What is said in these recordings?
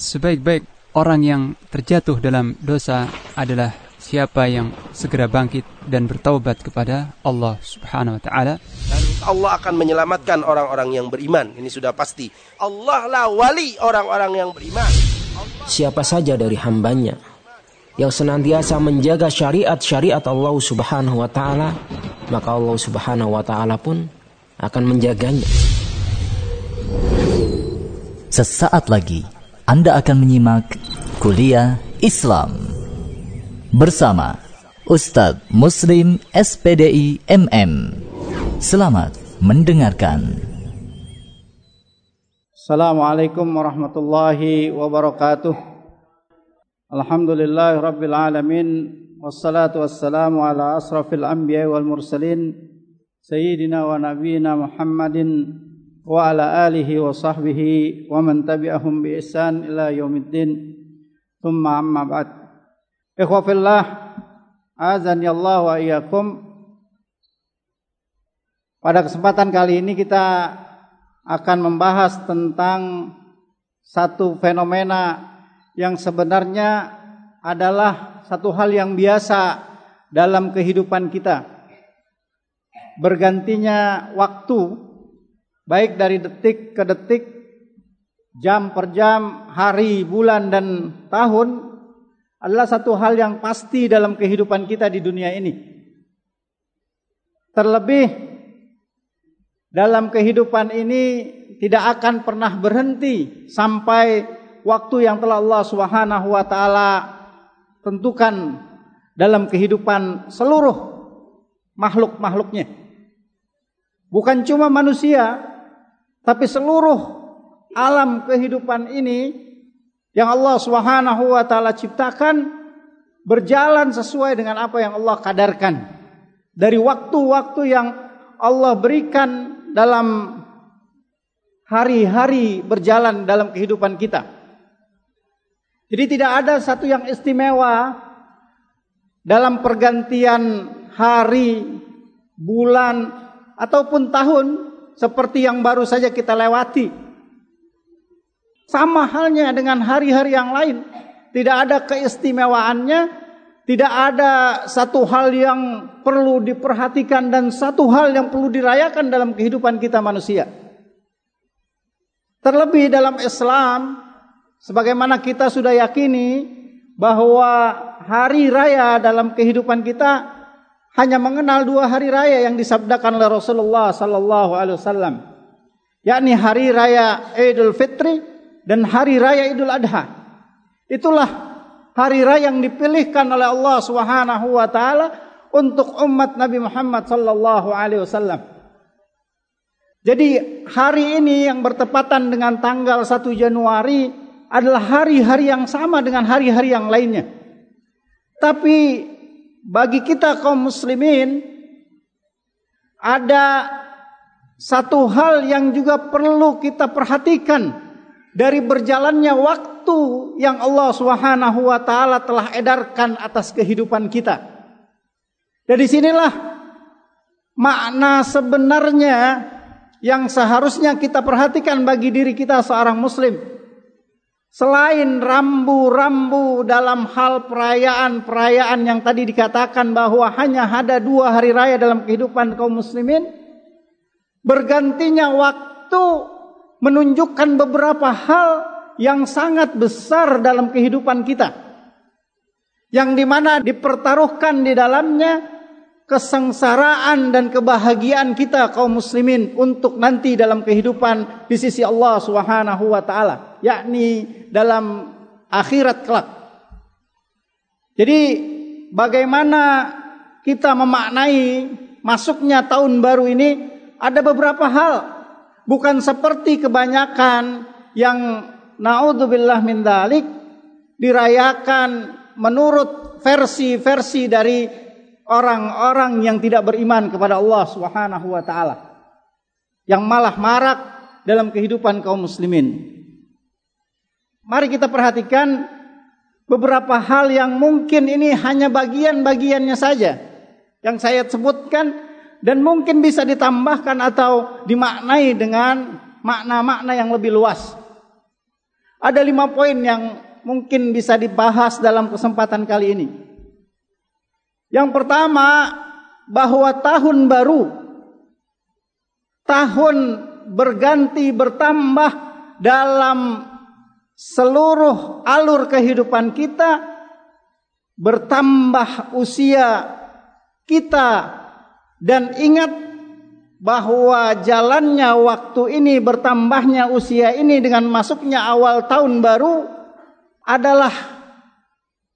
sebaik-baik orang yang terjatuh dalam dosa adalah siapa yang segera bangkit dan bertaubat kepada Allah Subhanahu wa taala. Dan Allah akan menyelamatkan orang-orang yang beriman. Ini sudah pasti. Allah lah wali orang-orang yang beriman. Siapa saja dari hambanya yang senantiasa menjaga syariat-syariat Allah Subhanahu wa taala, maka Allah Subhanahu wa taala pun akan menjaganya. Sesaat lagi Anda akan menyimak kuliah Islam bersama Ustadz Muslim SPDI MM. Selamat mendengarkan. Assalamualaikum warahmatullahi wabarakatuh. Alhamdulillah rabbil alamin wassalatu wassalamu ala asrafil anbiya wal mursalin sayyidina wa nabiyina Muhammadin wa ala alihi wa sahbihi wa man tabi'ahum bi ihsan ila yaumiddin. Thumma amma ba'd. Ikhwafillah azan Allah wa iyyakum. Pada kesempatan kali ini kita akan membahas tentang satu fenomena yang sebenarnya adalah satu hal yang biasa dalam kehidupan kita. Bergantinya waktu baik dari detik ke detik, jam per jam, hari, bulan dan tahun adalah satu hal yang pasti dalam kehidupan kita di dunia ini. Terlebih dalam kehidupan ini tidak akan pernah berhenti sampai waktu yang telah Allah Subhanahu wa taala tentukan dalam kehidupan seluruh makhluk-makhluknya. Bukan cuma manusia, tapi seluruh alam kehidupan ini yang Allah Subhanahu wa taala ciptakan berjalan sesuai dengan apa yang Allah kadarkan. Dari waktu-waktu yang Allah berikan dalam hari-hari berjalan dalam kehidupan kita. Jadi tidak ada satu yang istimewa dalam pergantian hari, bulan ataupun tahun seperti yang baru saja kita lewati. Sama halnya dengan hari-hari yang lain. Tidak ada keistimewaannya, tidak ada satu hal yang perlu diperhatikan dan satu hal yang perlu dirayakan dalam kehidupan kita manusia. Terlebih dalam Islam, sebagaimana kita sudah yakini bahwa hari raya dalam kehidupan kita hanya mengenal dua hari raya yang disabdakan oleh Rasulullah sallallahu alaihi wasallam yakni hari raya Idul Fitri dan hari raya Idul Adha. Itulah hari raya yang dipilihkan oleh Allah Subhanahu wa taala untuk umat Nabi Muhammad sallallahu alaihi wasallam. Jadi hari ini yang bertepatan dengan tanggal 1 Januari adalah hari-hari yang sama dengan hari-hari yang lainnya. Tapi bagi kita kaum muslimin ada satu hal yang juga perlu kita perhatikan dari berjalannya waktu yang Allah Subhanahu wa taala telah edarkan atas kehidupan kita. Dari sinilah makna sebenarnya yang seharusnya kita perhatikan bagi diri kita seorang muslim. Selain rambu-rambu dalam hal perayaan-perayaan yang tadi dikatakan bahwa hanya ada dua hari raya dalam kehidupan kaum muslimin, bergantinya waktu menunjukkan beberapa hal yang sangat besar dalam kehidupan kita. Yang di mana dipertaruhkan di dalamnya kesengsaraan dan kebahagiaan kita kaum muslimin untuk nanti dalam kehidupan di sisi Allah Subhanahu wa taala, yakni dalam akhirat kelak. Jadi bagaimana kita memaknai masuknya tahun baru ini ada beberapa hal bukan seperti kebanyakan yang naudzubillah min dalik dirayakan menurut versi-versi dari orang-orang yang tidak beriman kepada Allah Subhanahu wa taala yang malah marak dalam kehidupan kaum muslimin. Mari kita perhatikan beberapa hal yang mungkin ini hanya bagian-bagiannya saja yang saya sebutkan dan mungkin bisa ditambahkan atau dimaknai dengan makna-makna yang lebih luas. Ada lima poin yang mungkin bisa dibahas dalam kesempatan kali ini. Yang pertama, bahwa tahun baru, tahun berganti bertambah dalam seluruh alur kehidupan kita, bertambah usia kita, dan ingat bahwa jalannya waktu ini bertambahnya usia ini dengan masuknya awal tahun baru adalah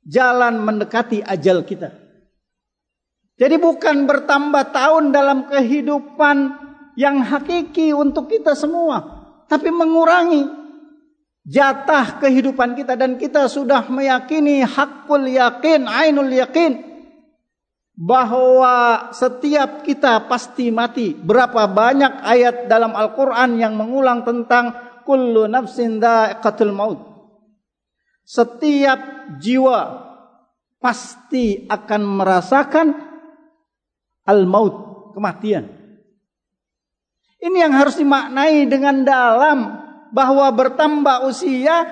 jalan mendekati ajal kita. Jadi bukan bertambah tahun dalam kehidupan yang hakiki untuk kita semua, tapi mengurangi jatah kehidupan kita dan kita sudah meyakini hakul yakin, ainul yakin bahwa setiap kita pasti mati. Berapa banyak ayat dalam Al-Quran yang mengulang tentang kullu nafsin dha'iqatul maut. Setiap jiwa pasti akan merasakan al-maut, kematian. Ini yang harus dimaknai dengan dalam bahwa bertambah usia,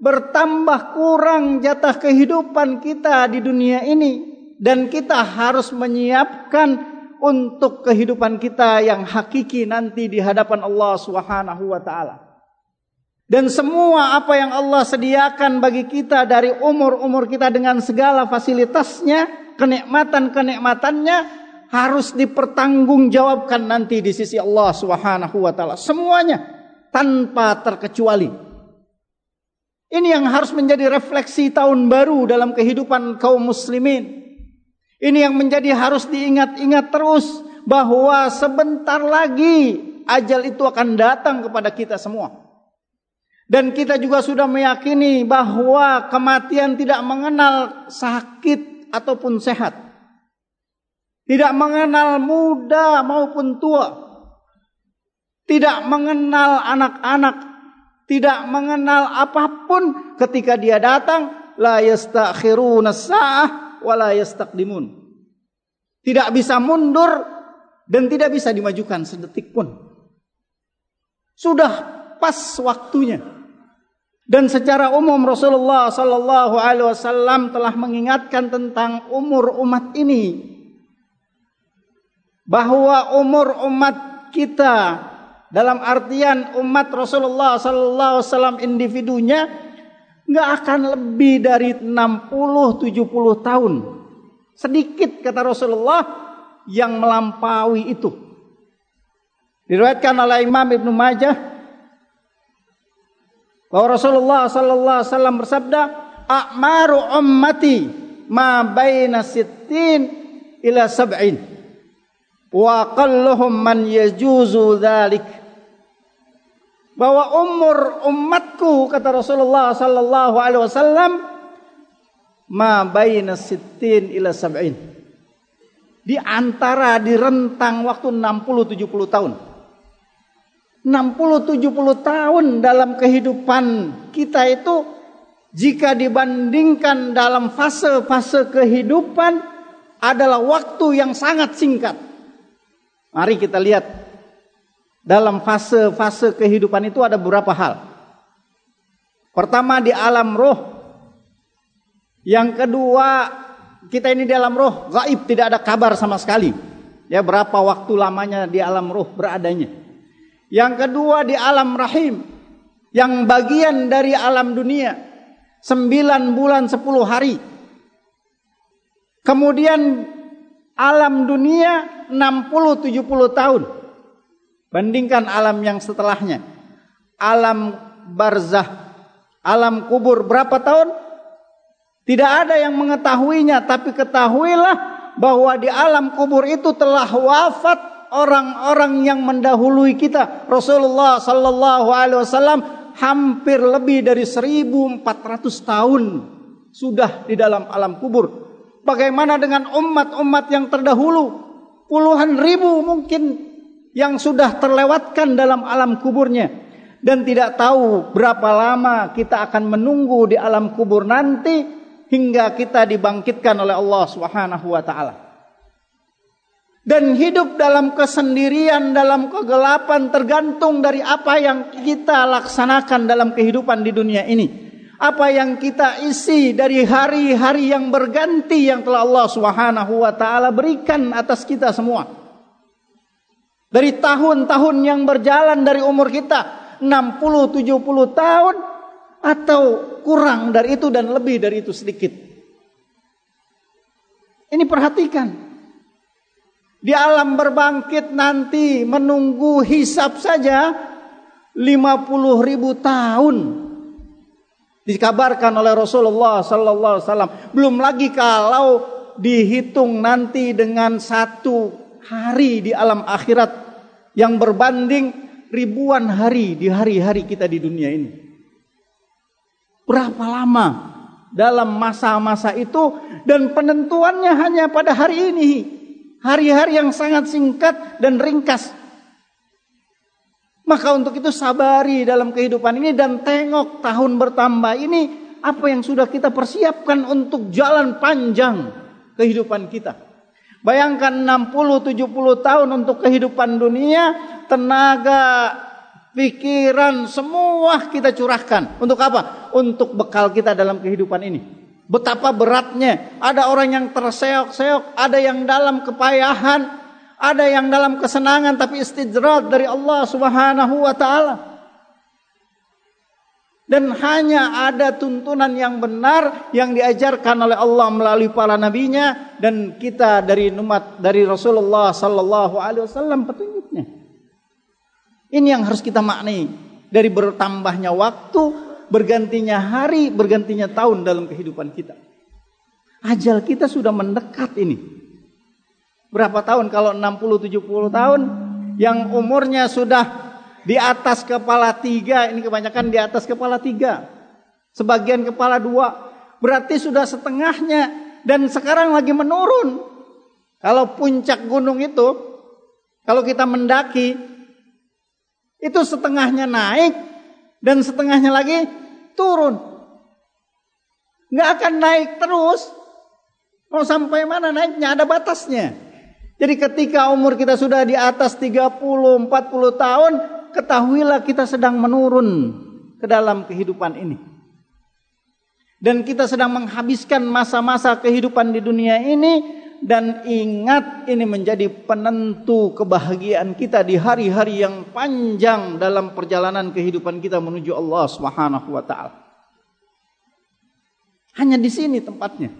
bertambah kurang jatah kehidupan kita di dunia ini dan kita harus menyiapkan untuk kehidupan kita yang hakiki nanti di hadapan Allah Subhanahu wa taala. Dan semua apa yang Allah sediakan bagi kita dari umur-umur kita dengan segala fasilitasnya, kenikmatan-kenikmatannya harus dipertanggungjawabkan nanti di sisi Allah Subhanahu wa taala. Semuanya tanpa terkecuali. Ini yang harus menjadi refleksi tahun baru dalam kehidupan kaum muslimin. Ini yang menjadi harus diingat-ingat terus bahwa sebentar lagi ajal itu akan datang kepada kita semua. Dan kita juga sudah meyakini bahwa kematian tidak mengenal sakit ataupun sehat. Tidak mengenal muda maupun tua. Tidak mengenal anak-anak. Tidak mengenal apapun ketika dia datang. La yastakhiruna sa'ah wala yastaqdimun. Tidak bisa mundur dan tidak bisa dimajukan sedetik pun. Sudah pas waktunya. Dan secara umum Rasulullah sallallahu alaihi wasallam telah mengingatkan tentang umur umat ini bahwa umur umat kita dalam artian umat Rasulullah sallallahu alaihi wasallam individunya nggak akan lebih dari 60-70 tahun. Sedikit kata Rasulullah yang melampaui itu. Diriwayatkan oleh Imam Ibnu Majah bahwa Rasulullah sallallahu alaihi wasallam bersabda, "A'maru ummati ma baina sittin ila sab'in." Wa qalluhum man yajuzu dzalik bahwa umur umatku kata Rasulullah sallallahu alaihi wasallam ma baina sittin ila sab'in. Di antara di rentang waktu 60 70 tahun. 60 70 tahun dalam kehidupan kita itu jika dibandingkan dalam fase-fase kehidupan adalah waktu yang sangat singkat. Mari kita lihat dalam fase-fase kehidupan itu ada beberapa hal. Pertama di alam roh. Yang kedua kita ini di alam roh gaib tidak ada kabar sama sekali. Ya berapa waktu lamanya di alam roh beradanya. Yang kedua di alam rahim. Yang bagian dari alam dunia. Sembilan bulan sepuluh hari. Kemudian alam dunia 60-70 tahun. Bandingkan alam yang setelahnya. Alam barzah, alam kubur berapa tahun? Tidak ada yang mengetahuinya, tapi ketahuilah bahwa di alam kubur itu telah wafat orang-orang yang mendahului kita. Rasulullah sallallahu alaihi wasallam hampir lebih dari 1400 tahun sudah di dalam alam kubur. Bagaimana dengan umat-umat yang terdahulu? Puluhan ribu mungkin yang sudah terlewatkan dalam alam kuburnya dan tidak tahu berapa lama kita akan menunggu di alam kubur nanti hingga kita dibangkitkan oleh Allah Subhanahu wa taala. dan hidup dalam kesendirian, dalam kegelapan tergantung dari apa yang kita laksanakan dalam kehidupan di dunia ini. Apa yang kita isi dari hari-hari yang berganti yang telah Allah Subhanahu wa taala berikan atas kita semua. Dari tahun-tahun yang berjalan dari umur kita 60 70 tahun atau kurang dari itu dan lebih dari itu sedikit. Ini perhatikan. Di alam berbangkit nanti menunggu hisap saja 50 ribu tahun. Dikabarkan oleh Rasulullah sallallahu alaihi. Belum lagi kalau dihitung nanti dengan satu hari di alam akhirat yang berbanding ribuan hari di hari-hari kita di dunia ini. Berapa lama dalam masa-masa itu dan penentuannya hanya pada hari ini Hari-hari yang sangat singkat dan ringkas. Maka untuk itu sabari dalam kehidupan ini dan tengok tahun bertambah ini apa yang sudah kita persiapkan untuk jalan panjang kehidupan kita. Bayangkan 60 70 tahun untuk kehidupan dunia, tenaga, pikiran semua kita curahkan. Untuk apa? Untuk bekal kita dalam kehidupan ini. Betapa beratnya. Ada orang yang terseok-seok, ada yang dalam kepayahan, ada yang dalam kesenangan tapi istidrat dari Allah Subhanahu wa taala. Dan hanya ada tuntunan yang benar yang diajarkan oleh Allah melalui para nabinya dan kita dari umat dari Rasulullah sallallahu alaihi wasallam petunjuknya. Ini yang harus kita maknai dari bertambahnya waktu bergantinya hari, bergantinya tahun dalam kehidupan kita. Ajal kita sudah mendekat ini. Berapa tahun kalau 60 70 tahun yang umurnya sudah di atas kepala tiga, ini kebanyakan di atas kepala tiga. Sebagian kepala dua, berarti sudah setengahnya dan sekarang lagi menurun. Kalau puncak gunung itu, kalau kita mendaki, itu setengahnya naik dan setengahnya lagi turun. Nggak akan naik terus. Mau sampai mana naiknya ada batasnya. Jadi ketika umur kita sudah di atas 30, 40 tahun, ketahuilah kita sedang menurun ke dalam kehidupan ini. Dan kita sedang menghabiskan masa-masa kehidupan di dunia ini dan ingat ini menjadi penentu kebahagiaan kita di hari-hari yang panjang dalam perjalanan kehidupan kita menuju Allah Subhanahu wa taala. Hanya di sini tempatnya.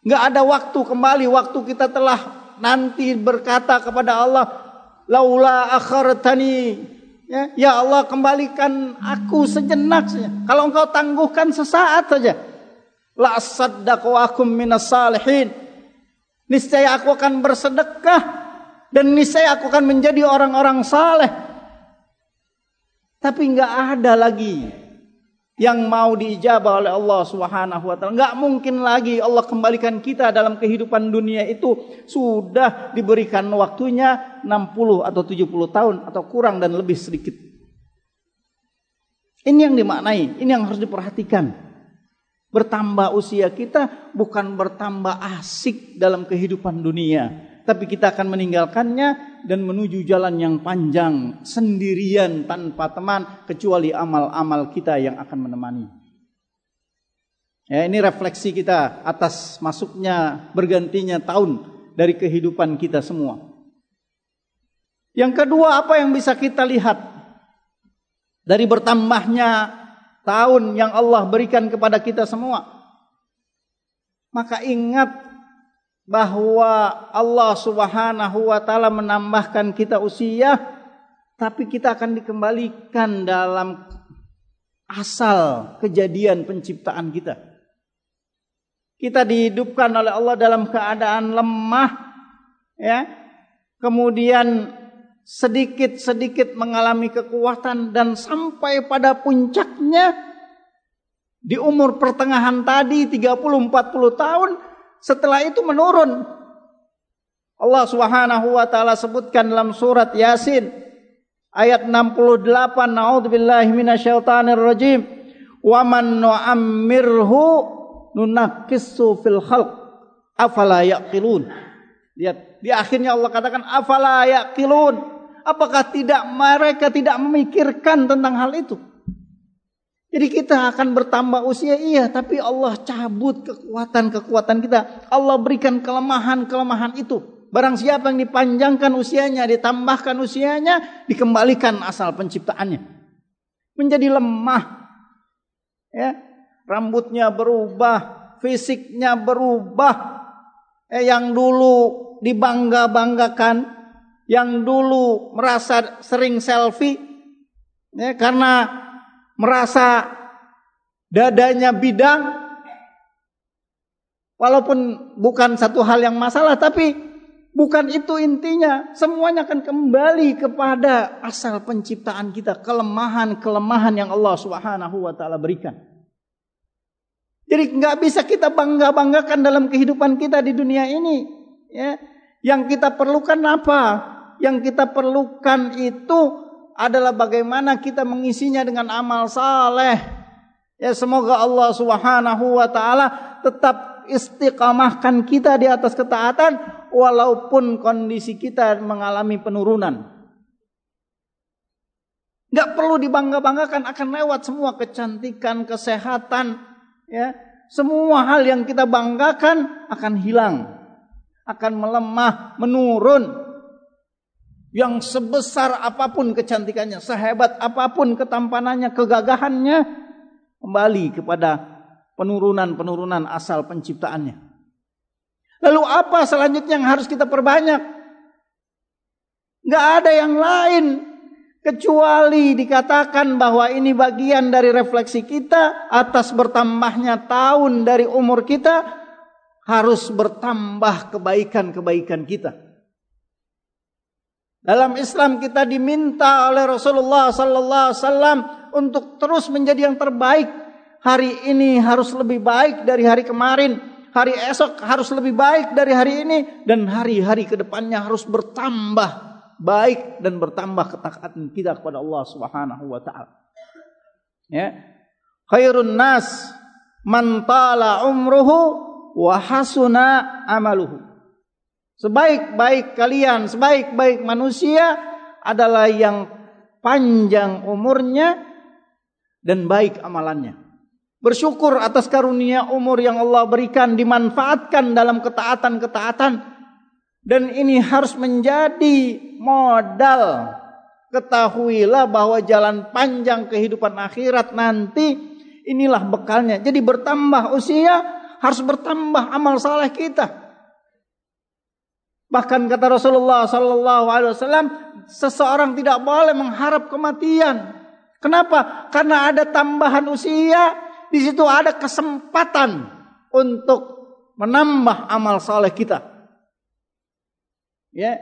Enggak ada waktu kembali waktu kita telah nanti berkata kepada Allah, "Laula akhartani" ya, ya Allah kembalikan aku sejenak saja. Kalau engkau tangguhkan sesaat saja, la saddaqu akum minas salihin Niscaya aku akan bersedekah dan niscaya aku akan menjadi orang-orang saleh. Tapi nggak ada lagi yang mau diijabah oleh Allah Subhanahu wa taala. Enggak mungkin lagi Allah kembalikan kita dalam kehidupan dunia itu sudah diberikan waktunya 60 atau 70 tahun atau kurang dan lebih sedikit. Ini yang dimaknai, ini yang harus diperhatikan. Bertambah usia kita bukan bertambah asik dalam kehidupan dunia, tapi kita akan meninggalkannya dan menuju jalan yang panjang sendirian tanpa teman kecuali amal-amal kita yang akan menemani. Ya, ini refleksi kita atas masuknya bergantinya tahun dari kehidupan kita semua. Yang kedua, apa yang bisa kita lihat dari bertambahnya tahun yang Allah berikan kepada kita semua. Maka ingat bahwa Allah Subhanahu wa taala menambahkan kita usia tapi kita akan dikembalikan dalam asal kejadian penciptaan kita. Kita dihidupkan oleh Allah dalam keadaan lemah ya. Kemudian sedikit-sedikit mengalami kekuatan dan sampai pada puncaknya di umur pertengahan tadi 30-40 tahun setelah itu menurun. Allah Subhanahu wa taala sebutkan dalam surat Yasin ayat 68 A'udzubillahi minasyaitonir rajim wa man nu'ammirhu nunakkisu fil khalq afala yaqilun lihat Di akhirnya Allah katakan afala yaqilun. Apakah tidak mereka tidak memikirkan tentang hal itu? Jadi kita akan bertambah usia iya, tapi Allah cabut kekuatan-kekuatan kita. Allah berikan kelemahan-kelemahan itu. Barang siapa yang dipanjangkan usianya, ditambahkan usianya, dikembalikan asal penciptaannya. Menjadi lemah. Ya, rambutnya berubah, fisiknya berubah. Eh, yang dulu dibangga-banggakan yang dulu merasa sering selfie ya, karena merasa dadanya bidang walaupun bukan satu hal yang masalah tapi bukan itu intinya. Semuanya akan kembali kepada asal penciptaan kita kelemahan-kelemahan yang Allah Subhanahu wa taala berikan. Jadi nggak bisa kita bangga-banggakan dalam kehidupan kita di dunia ini ya. Yang kita perlukan apa? Yang kita perlukan itu adalah bagaimana kita mengisinya dengan amal saleh. Ya semoga Allah Subhanahu wa taala tetap istiqamahkan kita di atas ketaatan walaupun kondisi kita mengalami penurunan. Gak perlu dibangga-banggakan akan lewat semua kecantikan, kesehatan, ya. Semua hal yang kita banggakan akan hilang, akan melemah, menurun yang sebesar apa pun kecantikannya, sehebat apa pun ketampanannya, kegagahannya, kembali kepada penurunan-penurunan asal penciptaannya. Lalu apa selanjutnya yang harus kita perbanyak? Gak ada yang lain kecuali dikatakan bahwa ini bagian dari refleksi kita atas bertambahnya tahun dari umur kita harus bertambah kebaikan-kebaikan kita. Dalam Islam kita diminta oleh Rasulullah sallallahu alaihi wasallam untuk terus menjadi yang terbaik. Hari ini harus lebih baik dari hari kemarin. Hari esok harus lebih baik dari hari ini dan hari-hari ke depannya harus bertambah baik dan bertambah ketaatan kita kepada Allah Subhanahu wa taala. Ya. Khairun nas man tala umruhu wa hasuna amaluhu. Sebaik-baik kalian, sebaik-baik manusia adalah yang panjang umurnya dan baik amalannya. Bersyukur atas karunia umur yang Allah berikan dimanfaatkan dalam ketaatan-ketaatan dan ini harus menjadi modal. Ketahuilah bahwa jalan panjang kehidupan akhirat nanti inilah bekalnya. Jadi bertambah usia harus bertambah amal saleh kita. Bahkan kata Rasulullah sallallahu alaihi wasallam, seseorang tidak boleh mengharap kematian. Kenapa? Karena ada tambahan usia, di situ ada kesempatan untuk menambah amal saleh kita. Ya.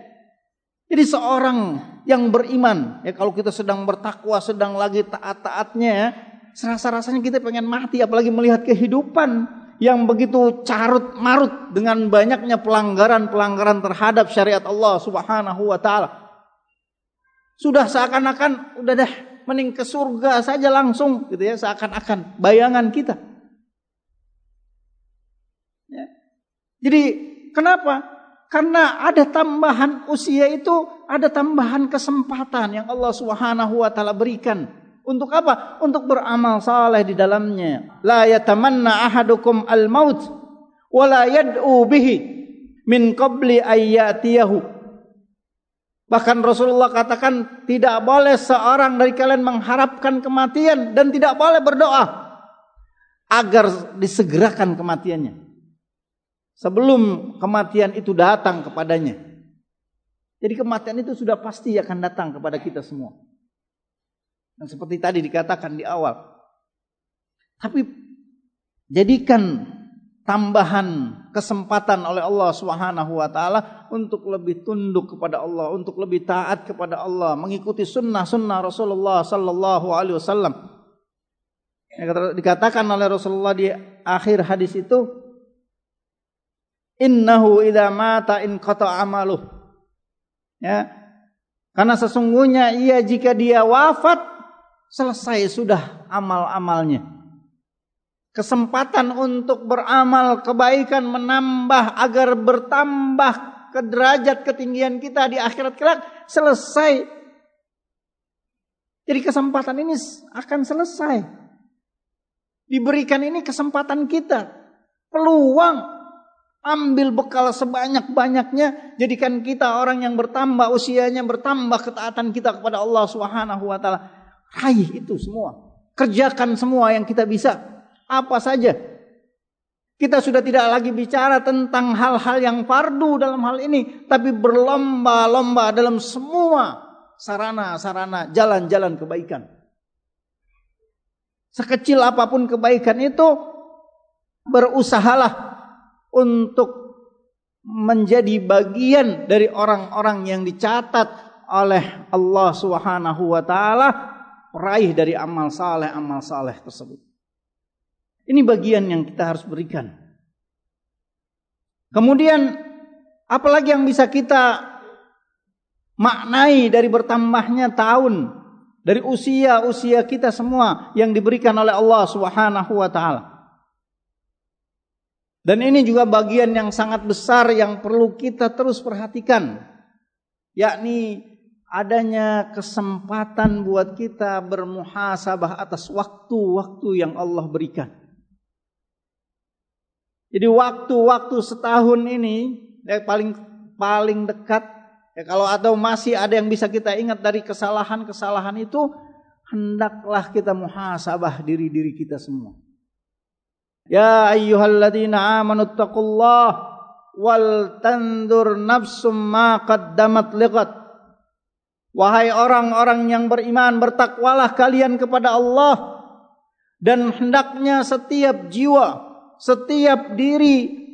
Jadi seorang yang beriman, ya kalau kita sedang bertakwa, sedang lagi taat-taatnya, serasa-rasanya kita pengen mati apalagi melihat kehidupan yang begitu carut marut dengan banyaknya pelanggaran-pelanggaran terhadap syariat Allah Subhanahu wa taala. Sudah seakan-akan udah deh mending ke surga saja langsung gitu ya seakan-akan bayangan kita. Ya. Jadi kenapa? Karena ada tambahan usia itu, ada tambahan kesempatan yang Allah Subhanahu wa taala berikan untuk apa? Untuk beramal saleh di dalamnya. La yatamanna ahadukum al-maut wa la yad'u bihi min qabli ayyatiyahu. Bahkan Rasulullah katakan tidak boleh seorang dari kalian mengharapkan kematian dan tidak boleh berdoa agar disegerakan kematiannya. Sebelum kematian itu datang kepadanya. Jadi kematian itu sudah pasti akan datang kepada kita semua. Yang seperti tadi dikatakan di awal. Tapi jadikan tambahan kesempatan oleh Allah Subhanahu wa taala untuk lebih tunduk kepada Allah, untuk lebih taat kepada Allah, mengikuti sunnah-sunnah Rasulullah sallallahu alaihi wasallam. Dikatakan oleh Rasulullah di akhir hadis itu innahu idza mata in qata amaluh. Ya. Karena sesungguhnya ia jika dia wafat Selesai sudah amal-amalnya. Kesempatan untuk beramal kebaikan menambah agar bertambah ke derajat ketinggian kita di akhirat kelak selesai. Jadi kesempatan ini akan selesai. Diberikan ini kesempatan kita. Peluang. Ambil bekal sebanyak-banyaknya. Jadikan kita orang yang bertambah usianya, bertambah ketaatan kita kepada Allah Subhanahu wa taala. Raih itu semua. Kerjakan semua yang kita bisa. Apa saja kita sudah tidak lagi bicara tentang hal-hal yang fardu dalam hal ini, tapi berlomba-lomba dalam semua sarana-sarana jalan-jalan kebaikan. Sekecil apa pun kebaikan itu, berusahalah untuk menjadi bagian dari orang-orang yang dicatat oleh Allah Subhanahu wa taala peraih dari amal saleh amal saleh tersebut. Ini bagian yang kita harus berikan. Kemudian apalagi yang bisa kita maknai dari bertambahnya tahun dari usia-usia kita semua yang diberikan oleh Allah Subhanahu wa taala. Dan ini juga bagian yang sangat besar yang perlu kita terus perhatikan yakni adanya kesempatan buat kita bermuhasabah atas waktu-waktu yang Allah berikan. Jadi waktu-waktu setahun ini yang paling paling dekat ya kalau atau masih ada yang bisa kita ingat dari kesalahan-kesalahan itu hendaklah kita muhasabah diri-diri kita semua. Ya ayyuhalladzina amanu taqullah wal tandur nafsum ma qaddamat liqat. Wahai orang-orang yang beriman bertakwalah kalian kepada Allah dan hendaknya setiap jiwa setiap diri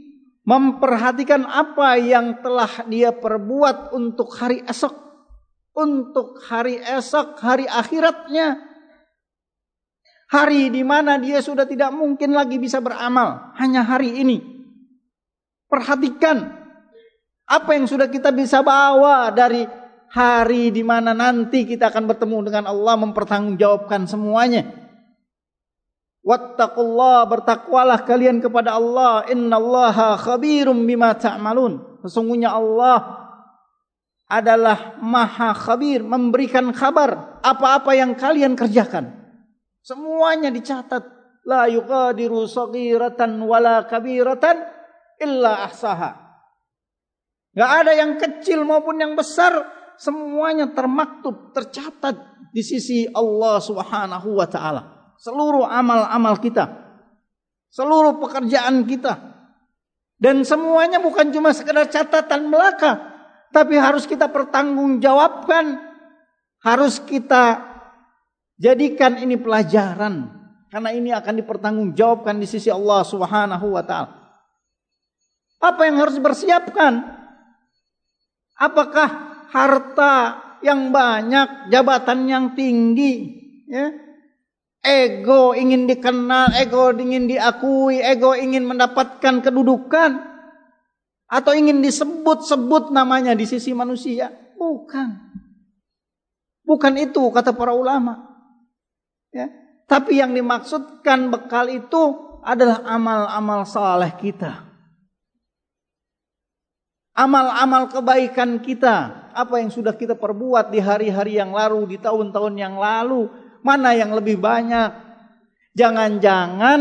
memperhatikan apa yang telah dia perbuat untuk hari esok, untuk hari esok, hari akhiratnya. Hari di mana dia sudah tidak mungkin lagi bisa beramal, hanya hari ini. Perhatikan apa yang sudah kita bisa bawa dari hari di mana nanti kita akan bertemu dengan Allah mempertanggungjawabkan semuanya. Wattaqullah bertakwalah kalian kepada Allah. Innallaha khabirum bima ta'malun. Sesungguhnya Allah adalah maha khabir memberikan kabar apa-apa yang kalian kerjakan. Semuanya dicatat. La yuqadiru saghiratan wala kabiratan illa ahsaha. Gak ada yang kecil maupun yang besar semuanya termaktub tercatat di sisi Allah Subhanahu wa taala seluruh amal-amal kita, seluruh pekerjaan kita. Dan semuanya bukan cuma sekedar catatan belaka, tapi harus kita pertanggungjawabkan, harus kita jadikan ini pelajaran karena ini akan dipertanggungjawabkan di sisi Allah Subhanahu wa taala. Apa yang harus dipersiapkan? Apakah harta yang banyak, jabatan yang tinggi, ya, Ego ingin dikenal, ego ingin diakui, ego ingin mendapatkan kedudukan. Atau ingin disebut-sebut namanya di sisi manusia. Bukan. Bukan itu kata para ulama. Ya. Tapi yang dimaksudkan bekal itu adalah amal-amal saleh kita. Amal-amal kebaikan kita. Apa yang sudah kita perbuat di hari-hari yang lalu, di tahun-tahun yang lalu Mana yang lebih banyak? Jangan-jangan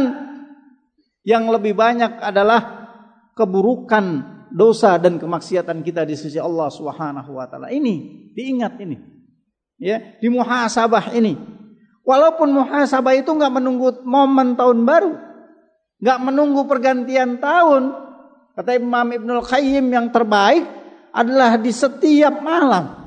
yang lebih banyak adalah keburukan, dosa dan kemaksiatan kita di sisi Allah Subhanahu wa taala. Ini diingat ini. Ya, di muhasabah ini. Walaupun muhasabah itu nggak menunggu momen tahun baru, nggak menunggu pergantian tahun. Kata Imam Ibnul Qayyim yang terbaik adalah di setiap malam.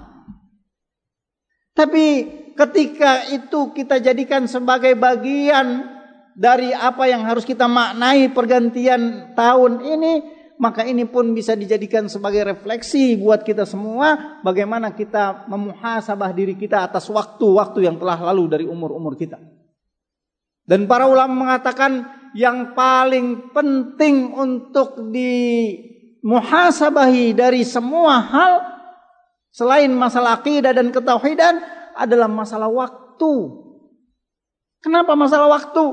Tapi ketika itu kita jadikan sebagai bagian dari apa yang harus kita maknai pergantian tahun ini, maka ini pun bisa dijadikan sebagai refleksi buat kita semua bagaimana kita memuhasabah diri kita atas waktu-waktu yang telah lalu dari umur-umur kita. Dan para ulama mengatakan yang paling penting untuk dimuhasabahi dari semua hal selain masalah akidah dan ketauhidan adalah masalah waktu. Kenapa masalah waktu?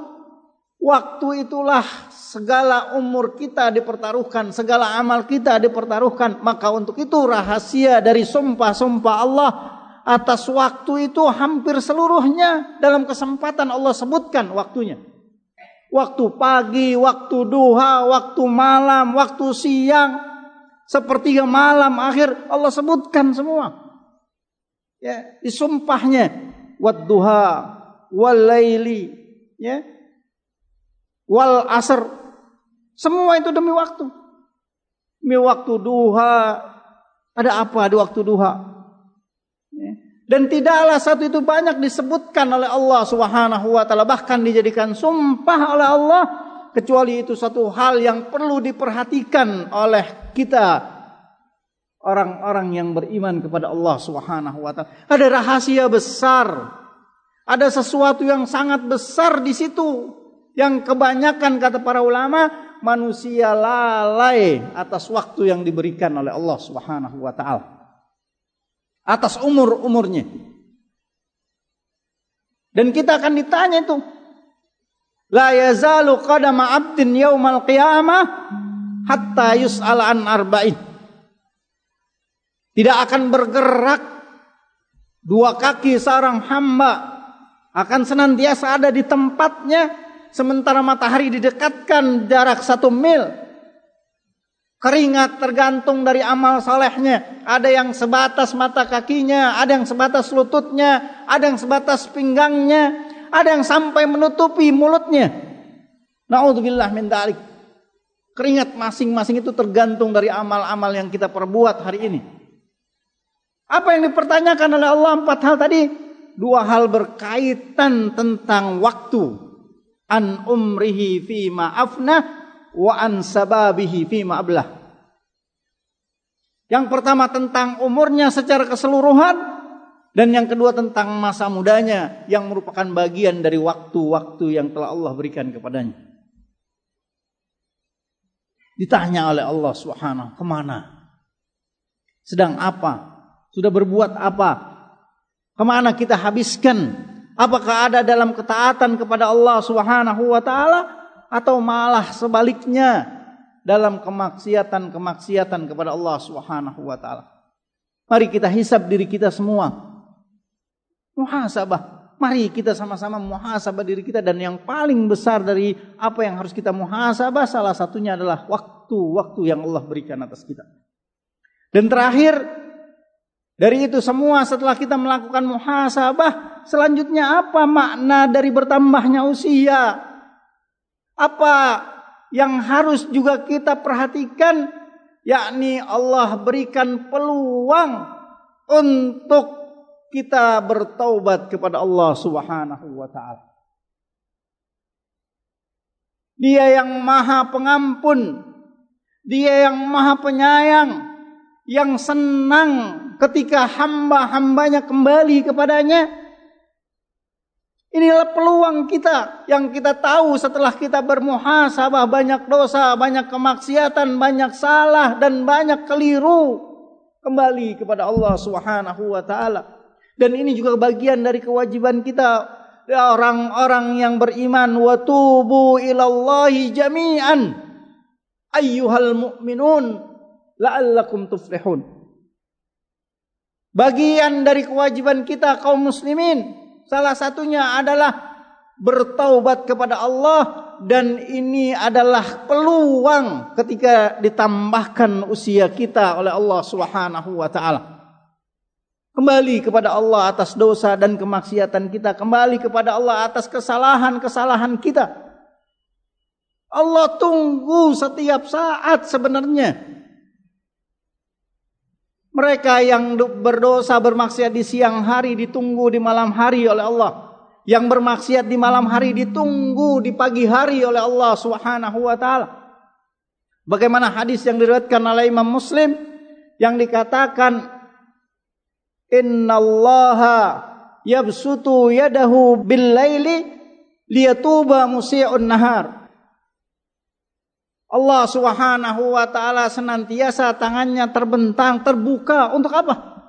Waktu itulah segala umur kita dipertaruhkan, segala amal kita dipertaruhkan. Maka untuk itu rahasia dari sumpah-sumpah Allah atas waktu itu hampir seluruhnya dalam kesempatan Allah sebutkan waktunya. Waktu pagi, waktu duha, waktu malam, waktu siang, sepertiga malam akhir Allah sebutkan semua. Ya, disumpahnya wadduha wal laili ya wal asr. Semua itu demi waktu. Demi waktu duha. Ada apa di waktu duha? Ya. Dan tidaklah satu itu banyak disebutkan oleh Allah Subhanahu wa taala bahkan dijadikan sumpah oleh Allah kecuali itu satu hal yang perlu diperhatikan oleh kita orang-orang yang beriman kepada Allah Subhanahu wa taala. Ada rahasia besar. Ada sesuatu yang sangat besar di situ yang kebanyakan kata para ulama manusia lalai atas waktu yang diberikan oleh Allah Subhanahu wa taala. Atas umur-umurnya. Dan kita akan ditanya itu. La yazalu qadama 'abdin yaumal qiyamah hatta an arba'in. Tidak akan bergerak dua kaki seorang hamba akan senantiasa ada di tempatnya sementara matahari didekatkan jarak satu mil. Keringat tergantung dari amal solehnya. Ada yang sebatas mata kakinya, ada yang sebatas lututnya, ada yang sebatas pinggangnya, ada yang sampai menutupi mulutnya. Naudzubillah min dalik. Keringat masing-masing itu tergantung dari amal-amal yang kita perbuat hari ini. Apa yang dipertanyakan oleh Allah empat hal tadi? Dua hal berkaitan tentang waktu an umrihi fi ma'afna wa an sababihi fi ma'ablah. Yang pertama tentang umurnya secara keseluruhan dan yang kedua tentang masa mudanya yang merupakan bagian dari waktu-waktu yang telah Allah berikan kepadanya. Ditanya oleh Allah Subhanahu, ke mana? Sedang apa? Sudah berbuat apa? Ke mana kita habiskan Apakah ada dalam ketaatan kepada Allah Subhanahu wa taala atau malah sebaliknya dalam kemaksiatan-kemaksiatan kepada Allah Subhanahu wa taala? Mari kita hisab diri kita semua. Muhasabah. Mari kita sama-sama muhasabah diri kita dan yang paling besar dari apa yang harus kita muhasabah salah satunya adalah waktu-waktu yang Allah berikan atas kita. Dan terakhir dari itu semua setelah kita melakukan muhasabah, selanjutnya apa makna dari bertambahnya usia? Apa yang harus juga kita perhatikan yakni Allah berikan peluang untuk kita bertaubat kepada Allah Subhanahu wa taala. Dia yang Maha Pengampun, Dia yang Maha Penyayang, yang senang ketika hamba-hambanya kembali kepadanya. Inilah peluang kita yang kita tahu setelah kita bermuhasabah banyak dosa, banyak kemaksiatan, banyak salah dan banyak keliru kembali kepada Allah Subhanahu wa taala. Dan ini juga bagian dari kewajiban kita ya, orang-orang yang beriman wa tubu ilallahi jami'an ayyuhal mu'minun la'allakum tuflihun. Bagian dari kewajiban kita kaum muslimin salah satunya adalah bertaubat kepada Allah dan ini adalah peluang ketika ditambahkan usia kita oleh Allah Subhanahu wa taala. Kembali kepada Allah atas dosa dan kemaksiatan kita, kembali kepada Allah atas kesalahan-kesalahan kita. Allah tunggu setiap saat sebenarnya mereka yang berdosa bermaksiat di siang hari ditunggu di malam hari oleh Allah. Yang bermaksiat di malam hari ditunggu di pagi hari oleh Allah Subhanahu wa taala. Bagaimana hadis yang diriwayatkan oleh Imam Muslim yang dikatakan innallaha yabsutu yadahu bil laili liyatuba musii'un nahar Allah Subhanahu wa taala senantiasa tangannya terbentang terbuka untuk apa?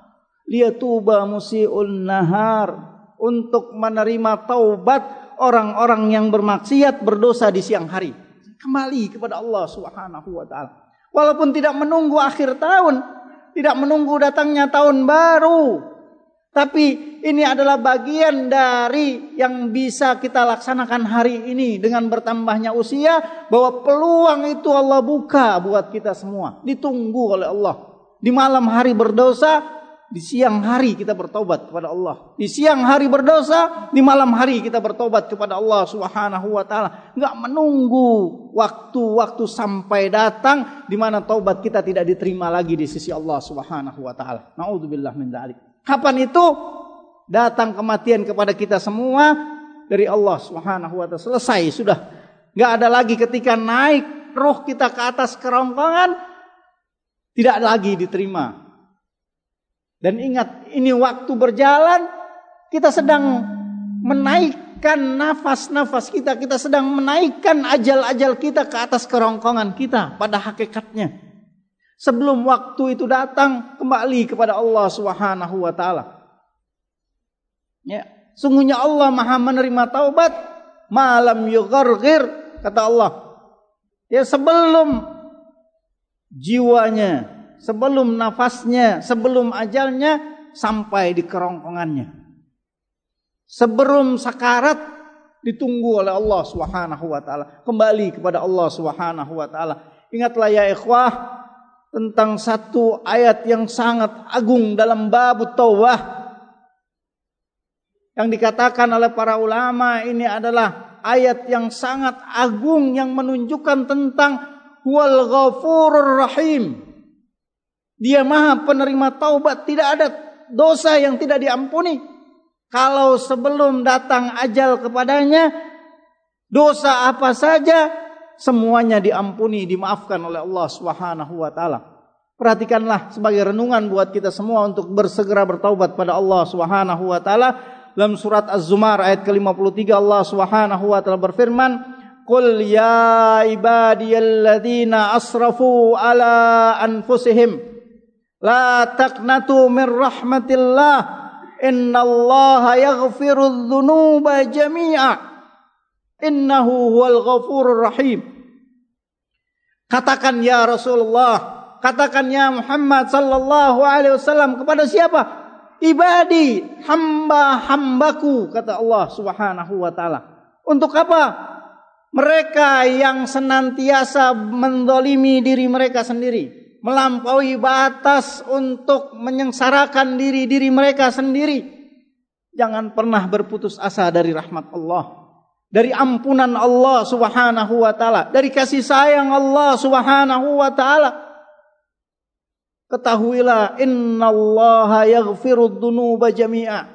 Liyatuba musiul nahar untuk menerima taubat orang-orang yang bermaksiat berdosa di siang hari. Kembali kepada Allah Subhanahu wa taala. Walaupun tidak menunggu akhir tahun, tidak menunggu datangnya tahun baru, tapi ini adalah bagian dari yang bisa kita laksanakan hari ini dengan bertambahnya usia bahwa peluang itu Allah buka buat kita semua. Ditunggu oleh Allah. Di malam hari berdosa, di siang hari kita bertobat kepada Allah. Di siang hari berdosa, di malam hari kita bertobat kepada Allah Subhanahu wa taala. Enggak menunggu waktu-waktu sampai datang di mana taubat kita tidak diterima lagi di sisi Allah Subhanahu wa taala. Nauzubillah min dzalik. Kapan itu datang kematian kepada kita semua dari Allah Subhanahu wa taala. Selesai sudah. Enggak ada lagi ketika naik roh kita ke atas kerongkongan tidak lagi diterima. Dan ingat, ini waktu berjalan kita sedang menaikkan nafas-nafas kita, kita sedang menaikkan ajal-ajal kita ke atas kerongkongan kita pada hakikatnya. Sebelum waktu itu datang kembali kepada Allah Subhanahu wa taala. Ya, sungguhnya Allah Maha menerima taubat malam yughargir kata Allah. Ya sebelum jiwanya, sebelum nafasnya, sebelum ajalnya sampai di kerongkongannya. Sebelum sakarat ditunggu oleh Allah Subhanahu wa taala, kembali kepada Allah Subhanahu wa taala. Ingatlah ya ikhwah, tentang satu ayat yang sangat agung dalam bab taubah yang dikatakan oleh para ulama ini adalah ayat yang sangat agung yang menunjukkan tentang wal ghafurur rahim. Dia maha penerima taubat tidak ada dosa yang tidak diampuni. Kalau sebelum datang ajal kepadanya dosa apa saja semuanya diampuni, dimaafkan oleh Allah Subhanahu wa taala. Perhatikanlah sebagai renungan buat kita semua untuk bersegera bertaubat pada Allah Subhanahu wa taala. Dalam surat Az-Zumar ayat ke-53 Allah Subhanahu wa taala berfirman, "Qul ya ibadiyalladzina asrafu ala anfusihim la taqnatu min rahmatillah." Innallaha yaghfiru dzunuba jami'a Innahu huwal ghafurur rahim. Katakan ya Rasulullah, katakan ya Muhammad sallallahu alaihi wasallam kepada siapa? Ibadi, hamba-hambaku kata Allah Subhanahu wa taala. Untuk apa? Mereka yang senantiasa mendolimi diri mereka sendiri, melampaui batas untuk menyengsarakan diri diri mereka sendiri. Jangan pernah berputus asa dari rahmat Allah dari ampunan Allah Subhanahu wa taala, dari kasih sayang Allah Subhanahu wa taala. Ketahuilah innallaha yaghfirud dzunuba jami'a.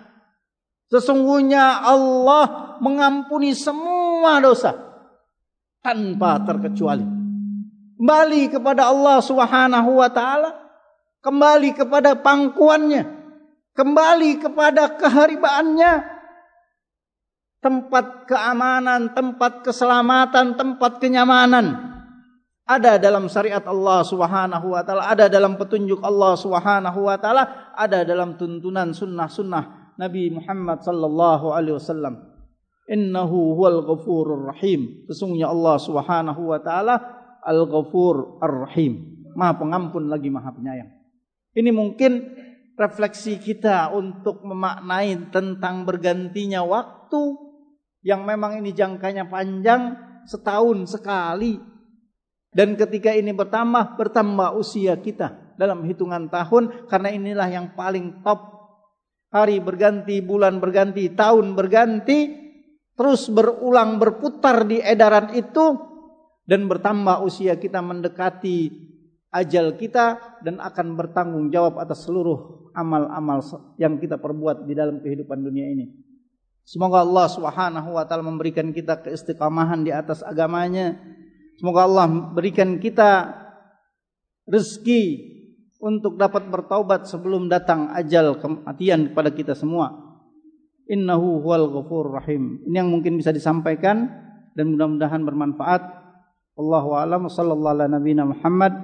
Sesungguhnya Allah mengampuni semua dosa tanpa terkecuali. Kembali kepada Allah Subhanahu wa taala, kembali kepada pangkuannya, kembali kepada keharibaannya, tempat keamanan, tempat keselamatan, tempat kenyamanan ada dalam syariat Allah Subhanahu wa taala, ada dalam petunjuk Allah Subhanahu wa taala, ada dalam tuntunan sunnah-sunnah Nabi Muhammad sallallahu alaihi wasallam. Innahu huwal ghafurur rahim. Sesungguhnya Allah Subhanahu wa taala Al-Ghafur Ar-Rahim. Maha pengampun lagi Maha penyayang. Ini mungkin refleksi kita untuk memaknai tentang bergantinya waktu yang memang ini jangkanya panjang setahun sekali dan ketika ini bertambah bertambah usia kita dalam hitungan tahun karena inilah yang paling top hari berganti bulan berganti tahun berganti terus berulang berputar di edaran itu dan bertambah usia kita mendekati ajal kita dan akan bertanggung jawab atas seluruh amal-amal yang kita perbuat di dalam kehidupan dunia ini. Semoga Allah Subhanahu wa taala memberikan kita keistiqamahan di atas agamanya. Semoga Allah berikan kita rezeki untuk dapat bertaubat sebelum datang ajal kematian kepada kita semua. Innahu huwal ghafur rahim. Ini yang mungkin bisa disampaikan dan mudah-mudahan bermanfaat. Allahu a'lam sallallahu ala nabiyina Muhammad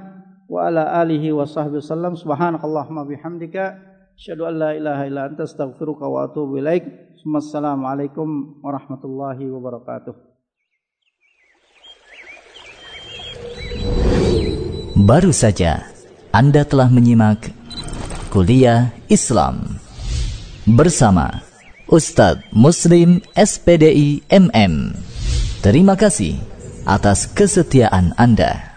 wa ala alihi wa sahbihi wasallam. Subhanakallahumma bihamdika Asyhadu an la ilaha illa anta astaghfiruka wa atubu ilaik. Wassalamualaikum warahmatullahi wabarakatuh. Baru saja Anda telah menyimak kuliah Islam bersama Ustadz Muslim SPDI MM. Terima kasih atas kesetiaan Anda.